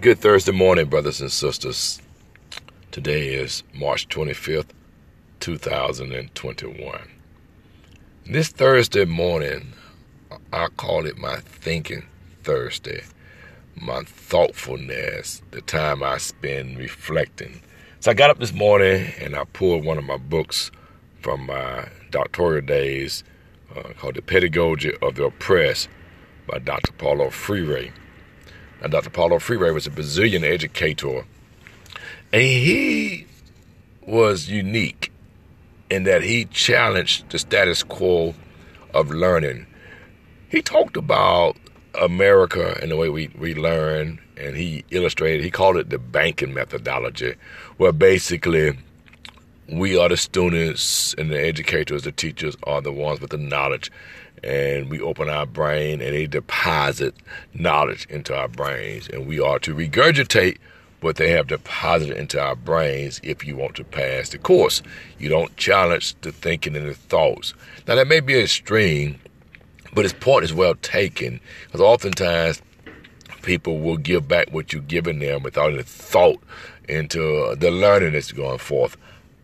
Good Thursday morning, brothers and sisters. Today is March 25th, 2021. This Thursday morning, I call it my thinking Thursday, my thoughtfulness, the time I spend reflecting. So I got up this morning and I pulled one of my books from my doctoral days uh, called The Pedagogy of the Oppressed by Dr. Paulo Freire. Now, Dr. Paulo Freire was a Brazilian educator, and he was unique in that he challenged the status quo of learning. He talked about America and the way we, we learn, and he illustrated, he called it the banking methodology, where basically we are the students and the educators, the teachers are the ones with the knowledge and we open our brain and they deposit knowledge into our brains and we are to regurgitate what they have deposited into our brains if you want to pass the course. You don't challenge the thinking and the thoughts. Now that may be extreme, but his point is well taken because oftentimes people will give back what you've given them without any thought into the learning that's going forth.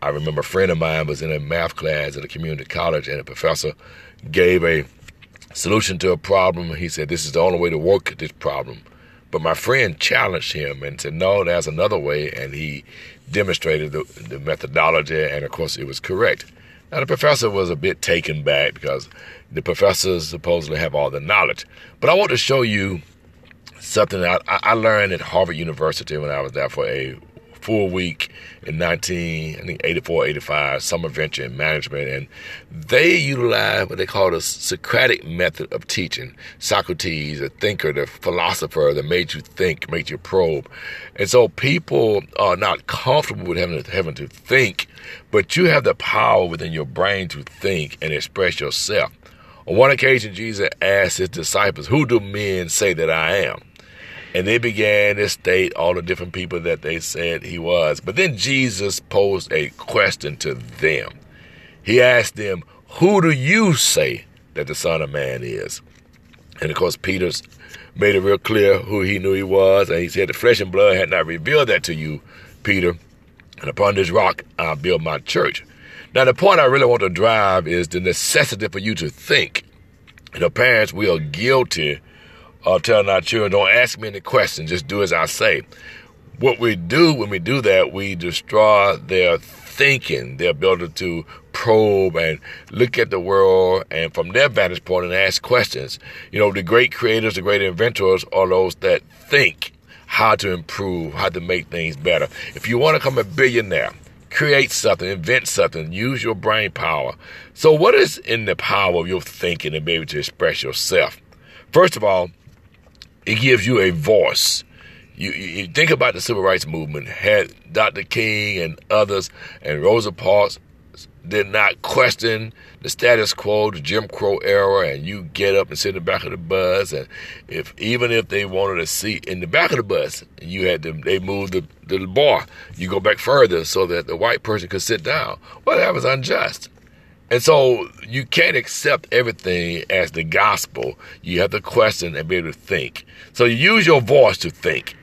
I remember a friend of mine was in a math class at a community college and a professor gave a solution to a problem. He said, This is the only way to work this problem. But my friend challenged him and said, No, there's another way. And he demonstrated the, the methodology, and of course, it was correct. Now, the professor was a bit taken back because the professors supposedly have all the knowledge. But I want to show you something that I, I learned at Harvard University when I was there for a full week in 19, I think 84, 85, summer venture in management. And they utilize what they call the Socratic method of teaching. Socrates, a thinker, the philosopher that made you think, made you probe. And so people are not comfortable with having to, having to think, but you have the power within your brain to think and express yourself. On one occasion, Jesus asked his disciples, Who do men say that I am? And they began to state all the different people that they said he was. But then Jesus posed a question to them. He asked them, Who do you say that the Son of Man is? And of course, Peter's made it real clear who he knew he was. And he said, The flesh and blood had not revealed that to you, Peter. And upon this rock I'll build my church. Now, the point I really want to drive is the necessity for you to think. You know, parents, we are guilty uh, telling our children, don't ask me any questions, just do as I say. What we do when we do that, we destroy their thinking, their ability to probe and look at the world and from their vantage point and ask questions. You know, the great creators, the great inventors are those that think how to improve, how to make things better. If you want to become a billionaire, create something, invent something, use your brain power. So, what is in the power of your thinking and be able to express yourself? First of all, it gives you a voice. You, you, think about the civil rights movement, had Dr. King and others and Rosa Parks did not question the status quo, the Jim Crow era, and you get up and sit in the back of the bus, and if even if they wanted a seat in the back of the bus, you had to they moved the, the bar, you go back further so that the white person could sit down. Well, that was unjust. And so you can't accept everything as the gospel. You have to question and be able to think. So you use your voice to think.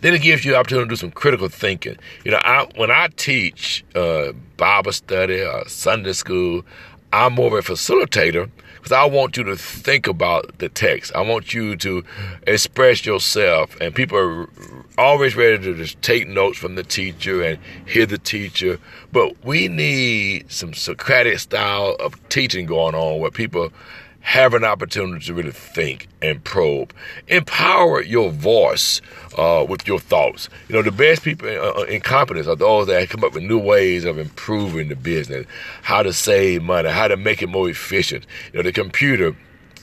Then it gives you the opportunity to do some critical thinking. You know, I, when I teach uh, Bible study or Sunday school, I'm more of a facilitator because I want you to think about the text. I want you to express yourself, and people are always ready to just take notes from the teacher and hear the teacher. But we need some Socratic style of teaching going on where people have an opportunity to really think and probe. Empower your voice uh, with your thoughts. You know, the best people in, uh, in competence are those that come up with new ways of improving the business, how to save money, how to make it more efficient. You know, the computer.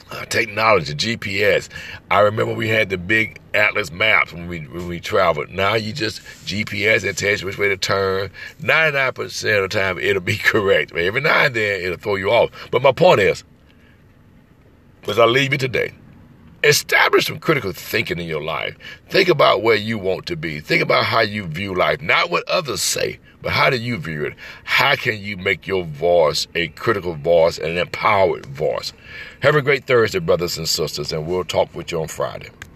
Uh, technology, GPS. I remember we had the big atlas maps when we when we traveled. Now you just GPS and tells you which way to turn. Ninety nine percent of the time it'll be correct. Every now and then it'll throw you off. But my point is, as I leave you today, establish some critical thinking in your life. Think about where you want to be. Think about how you view life, not what others say, but how do you view it? How can you make your voice a critical voice and an empowered voice? Have a great Thursday, brothers and sisters, and we'll talk with you on Friday.